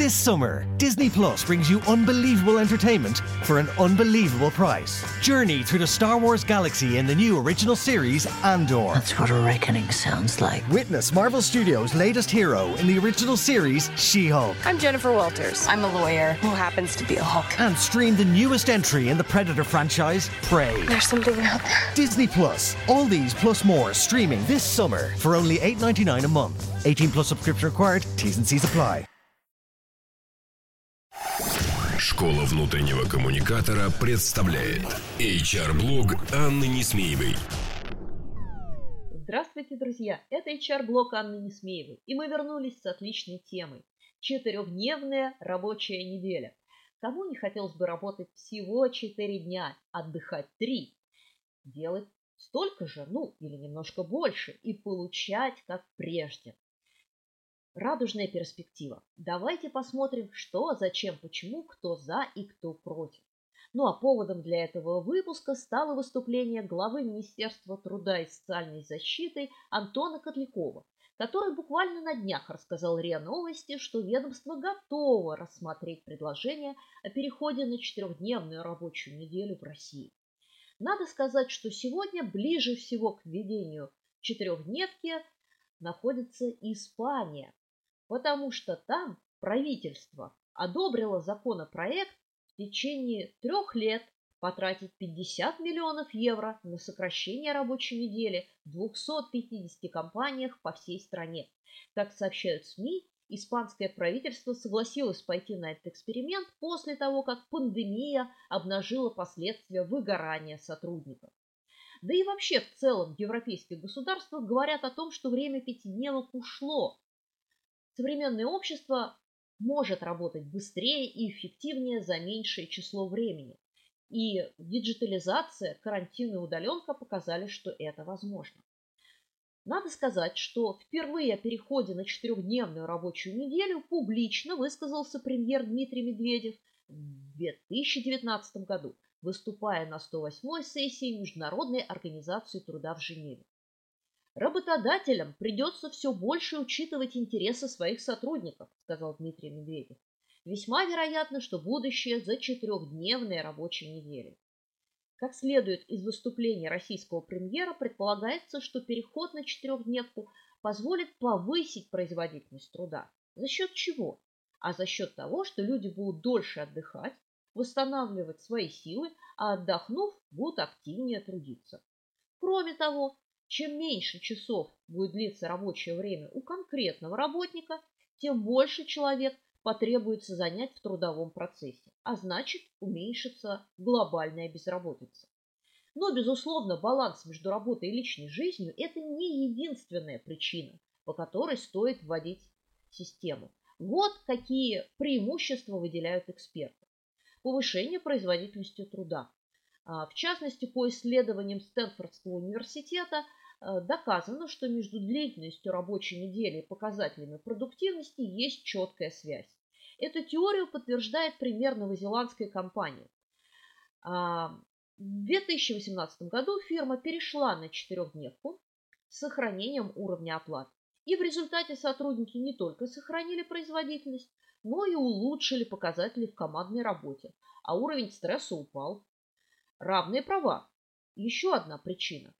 This summer, Disney Plus brings you unbelievable entertainment for an unbelievable price. Journey through the Star Wars galaxy in the new original series Andor. That's what a reckoning sounds like. Witness Marvel Studios' latest hero in the original series She Hulk. I'm Jennifer Walters. I'm a lawyer who happens to be a Hulk. And stream the newest entry in the Predator franchise, Prey. There's something out there. Disney Plus. All these plus more streaming this summer for only $8.99 a month. 18 plus subscription required. T's and C's apply. Школа внутреннего коммуникатора представляет HR-блог Анны Несмеевой. Здравствуйте, друзья! Это HR-блог Анны Несмеевой, и мы вернулись с отличной темой. Четырехдневная рабочая неделя. Кому не хотелось бы работать всего четыре дня, отдыхать три, делать столько же, ну или немножко больше, и получать как прежде. Радужная перспектива. Давайте посмотрим, что, зачем, почему, кто за и кто против. Ну а поводом для этого выпуска стало выступление главы Министерства труда и социальной защиты Антона Котлякова, который буквально на днях рассказал РИА Новости, что ведомство готово рассмотреть предложение о переходе на четырехдневную рабочую неделю в России. Надо сказать, что сегодня ближе всего к введению четырехдневки находится Испания, потому что там правительство одобрило законопроект в течение трех лет потратить 50 миллионов евро на сокращение рабочей недели в 250 компаниях по всей стране. Как сообщают СМИ, испанское правительство согласилось пойти на этот эксперимент после того, как пандемия обнажила последствия выгорания сотрудников. Да и вообще в целом европейские государства говорят о том, что время пятидневок ушло, Современное общество может работать быстрее и эффективнее за меньшее число времени. И диджитализация, карантин и удаленка показали, что это возможно. Надо сказать, что впервые о переходе на четырехдневную рабочую неделю публично высказался премьер Дмитрий Медведев в 2019 году, выступая на 108-й сессии Международной организации труда в Женеве. Работодателям придется все больше учитывать интересы своих сотрудников, сказал Дмитрий Медведев. Весьма вероятно, что будущее за четырехдневной рабочей неделей. Как следует из выступления российского премьера, предполагается, что переход на четырехдневку позволит повысить производительность труда. За счет чего? А за счет того, что люди будут дольше отдыхать, восстанавливать свои силы, а отдохнув, будут активнее трудиться. Кроме того, чем меньше часов будет длиться рабочее время у конкретного работника, тем больше человек потребуется занять в трудовом процессе, а значит уменьшится глобальная безработица. Но, безусловно, баланс между работой и личной жизнью – это не единственная причина, по которой стоит вводить систему. Вот какие преимущества выделяют эксперты. Повышение производительности труда. А, в частности, по исследованиям Стэнфордского университета – Э, доказано, что между длительностью рабочей недели и показателями продуктивности есть четкая связь. Эту теорию подтверждает пример новозеландской компании. А, в 2018 году фирма перешла на четырехдневку с сохранением уровня оплаты. И в результате сотрудники не только сохранили производительность, но и улучшили показатели в командной работе, а уровень стресса упал. Равные права. Еще одна причина.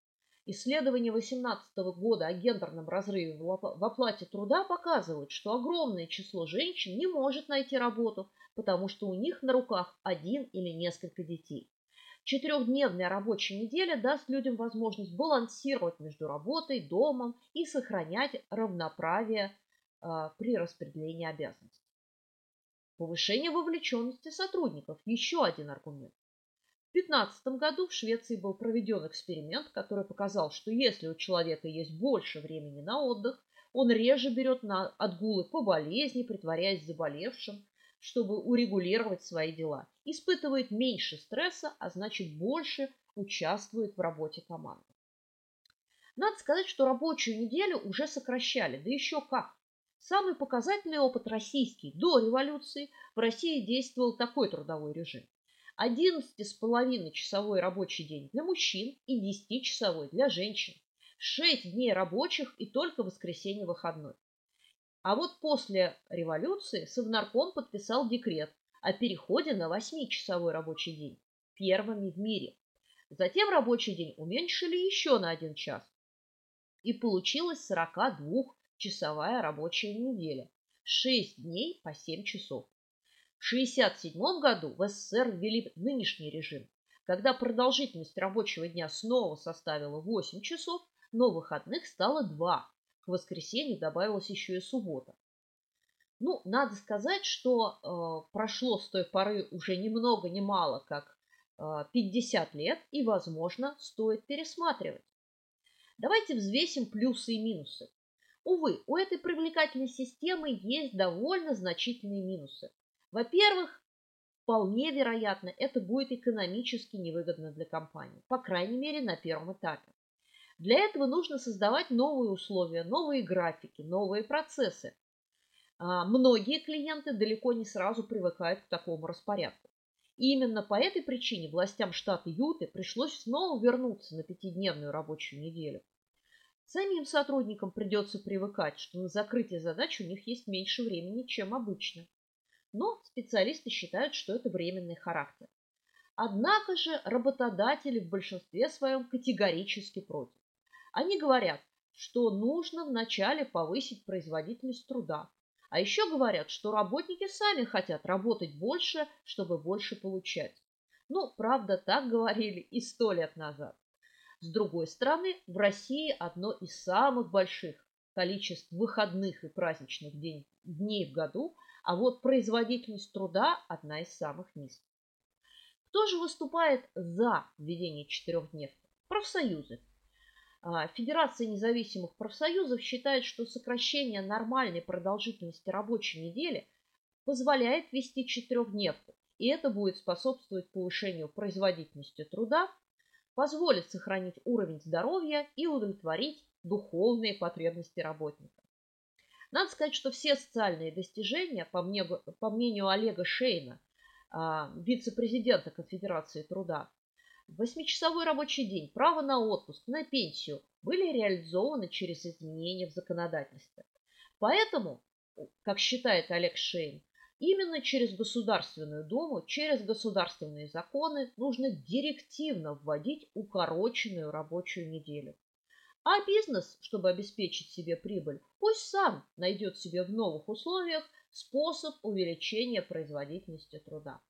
Исследования 2018 года о гендерном разрыве в оплате труда показывают, что огромное число женщин не может найти работу, потому что у них на руках один или несколько детей. Четырехдневная рабочая неделя даст людям возможность балансировать между работой, домом и сохранять равноправие э, при распределении обязанностей. Повышение вовлеченности сотрудников – еще один аргумент. В 2015 году в Швеции был проведен эксперимент, который показал, что если у человека есть больше времени на отдых, он реже берет на отгулы по болезни, притворяясь заболевшим, чтобы урегулировать свои дела, испытывает меньше стресса, а значит больше участвует в работе команды. Надо сказать, что рабочую неделю уже сокращали, да еще как. Самый показательный опыт российский. До революции в России действовал такой трудовой режим. 11,5-часовой рабочий день для мужчин и 10-часовой для женщин. 6 дней рабочих и только воскресенье выходной. А вот после революции Совнарком подписал декрет о переходе на 8-часовой рабочий день, первыми в мире. Затем рабочий день уменьшили еще на один час. И получилась 42-часовая рабочая неделя. 6 дней по 7 часов. В 1967 году в СССР ввели нынешний режим, когда продолжительность рабочего дня снова составила 8 часов, но выходных стало 2, к воскресенью добавилась еще и суббота. Ну, надо сказать, что э, прошло с той поры уже ни много ни мало, как э, 50 лет, и, возможно, стоит пересматривать. Давайте взвесим плюсы и минусы. Увы, у этой привлекательной системы есть довольно значительные минусы. Во-первых, вполне вероятно, это будет экономически невыгодно для компании, по крайней мере, на первом этапе. Для этого нужно создавать новые условия, новые графики, новые процессы. А многие клиенты далеко не сразу привыкают к такому распорядку. И именно по этой причине властям штата Юты пришлось снова вернуться на пятидневную рабочую неделю. Самим сотрудникам придется привыкать, что на закрытие задач у них есть меньше времени, чем обычно. Но специалисты считают, что это временный характер. Однако же работодатели в большинстве своем категорически против. Они говорят, что нужно вначале повысить производительность труда. А еще говорят, что работники сами хотят работать больше, чтобы больше получать. Ну, правда, так говорили и сто лет назад. С другой стороны, в России одно из самых больших количеств выходных и праздничных день, дней в году, а вот производительность труда одна из самых низких. Кто же выступает за введение четырехдневки? Профсоюзы. А, Федерация независимых профсоюзов считает, что сокращение нормальной продолжительности рабочей недели позволяет ввести четырехдневку, и это будет способствовать повышению производительности труда, позволит сохранить уровень здоровья и удовлетворить духовные потребности работника. Надо сказать, что все социальные достижения, по мнению, по мнению Олега Шейна, а, вице-президента Конфедерации труда, Восьмичасовой рабочий день, право на отпуск, на пенсию были реализованы через изменения в законодательстве. Поэтому, как считает Олег Шейн, именно через Государственную Думу, через государственные законы нужно директивно вводить укороченную рабочую неделю. А бизнес, чтобы обеспечить себе прибыль, пусть сам найдет себе в новых условиях способ увеличения производительности труда.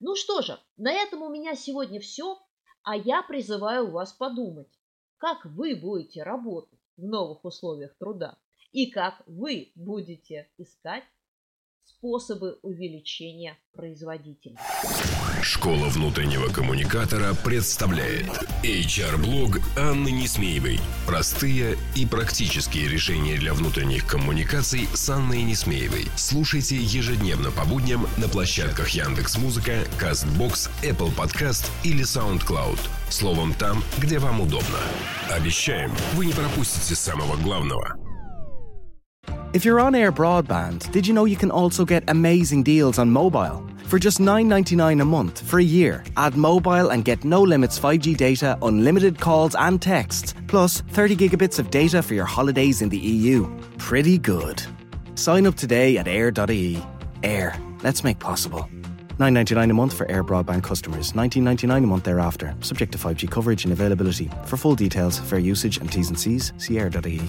Ну что же, на этом у меня сегодня все, а я призываю вас подумать, как вы будете работать в новых условиях труда и как вы будете искать способы увеличения производительности. Школа внутреннего коммуникатора представляет HR-блог Анны Несмеевой. Простые и практические решения для внутренних коммуникаций с Анной Несмеевой. Слушайте ежедневно по будням на площадках Яндекс Музыка, Castbox, Apple Podcast или SoundCloud. Словом, там, где вам удобно. Обещаем, вы не пропустите самого главного. If you're on air broadband, did you know you can also get amazing deals on mobile? For just $9.99 a month for a year, add mobile and get no limits 5G data, unlimited calls and texts, plus 30 gigabits of data for your holidays in the EU. Pretty good. Sign up today at air.ie. Air, let's make possible. 9.99 a month for air broadband customers, 19.99 a month thereafter, subject to 5G coverage and availability. For full details, fair usage and T's and C's, see air.ie.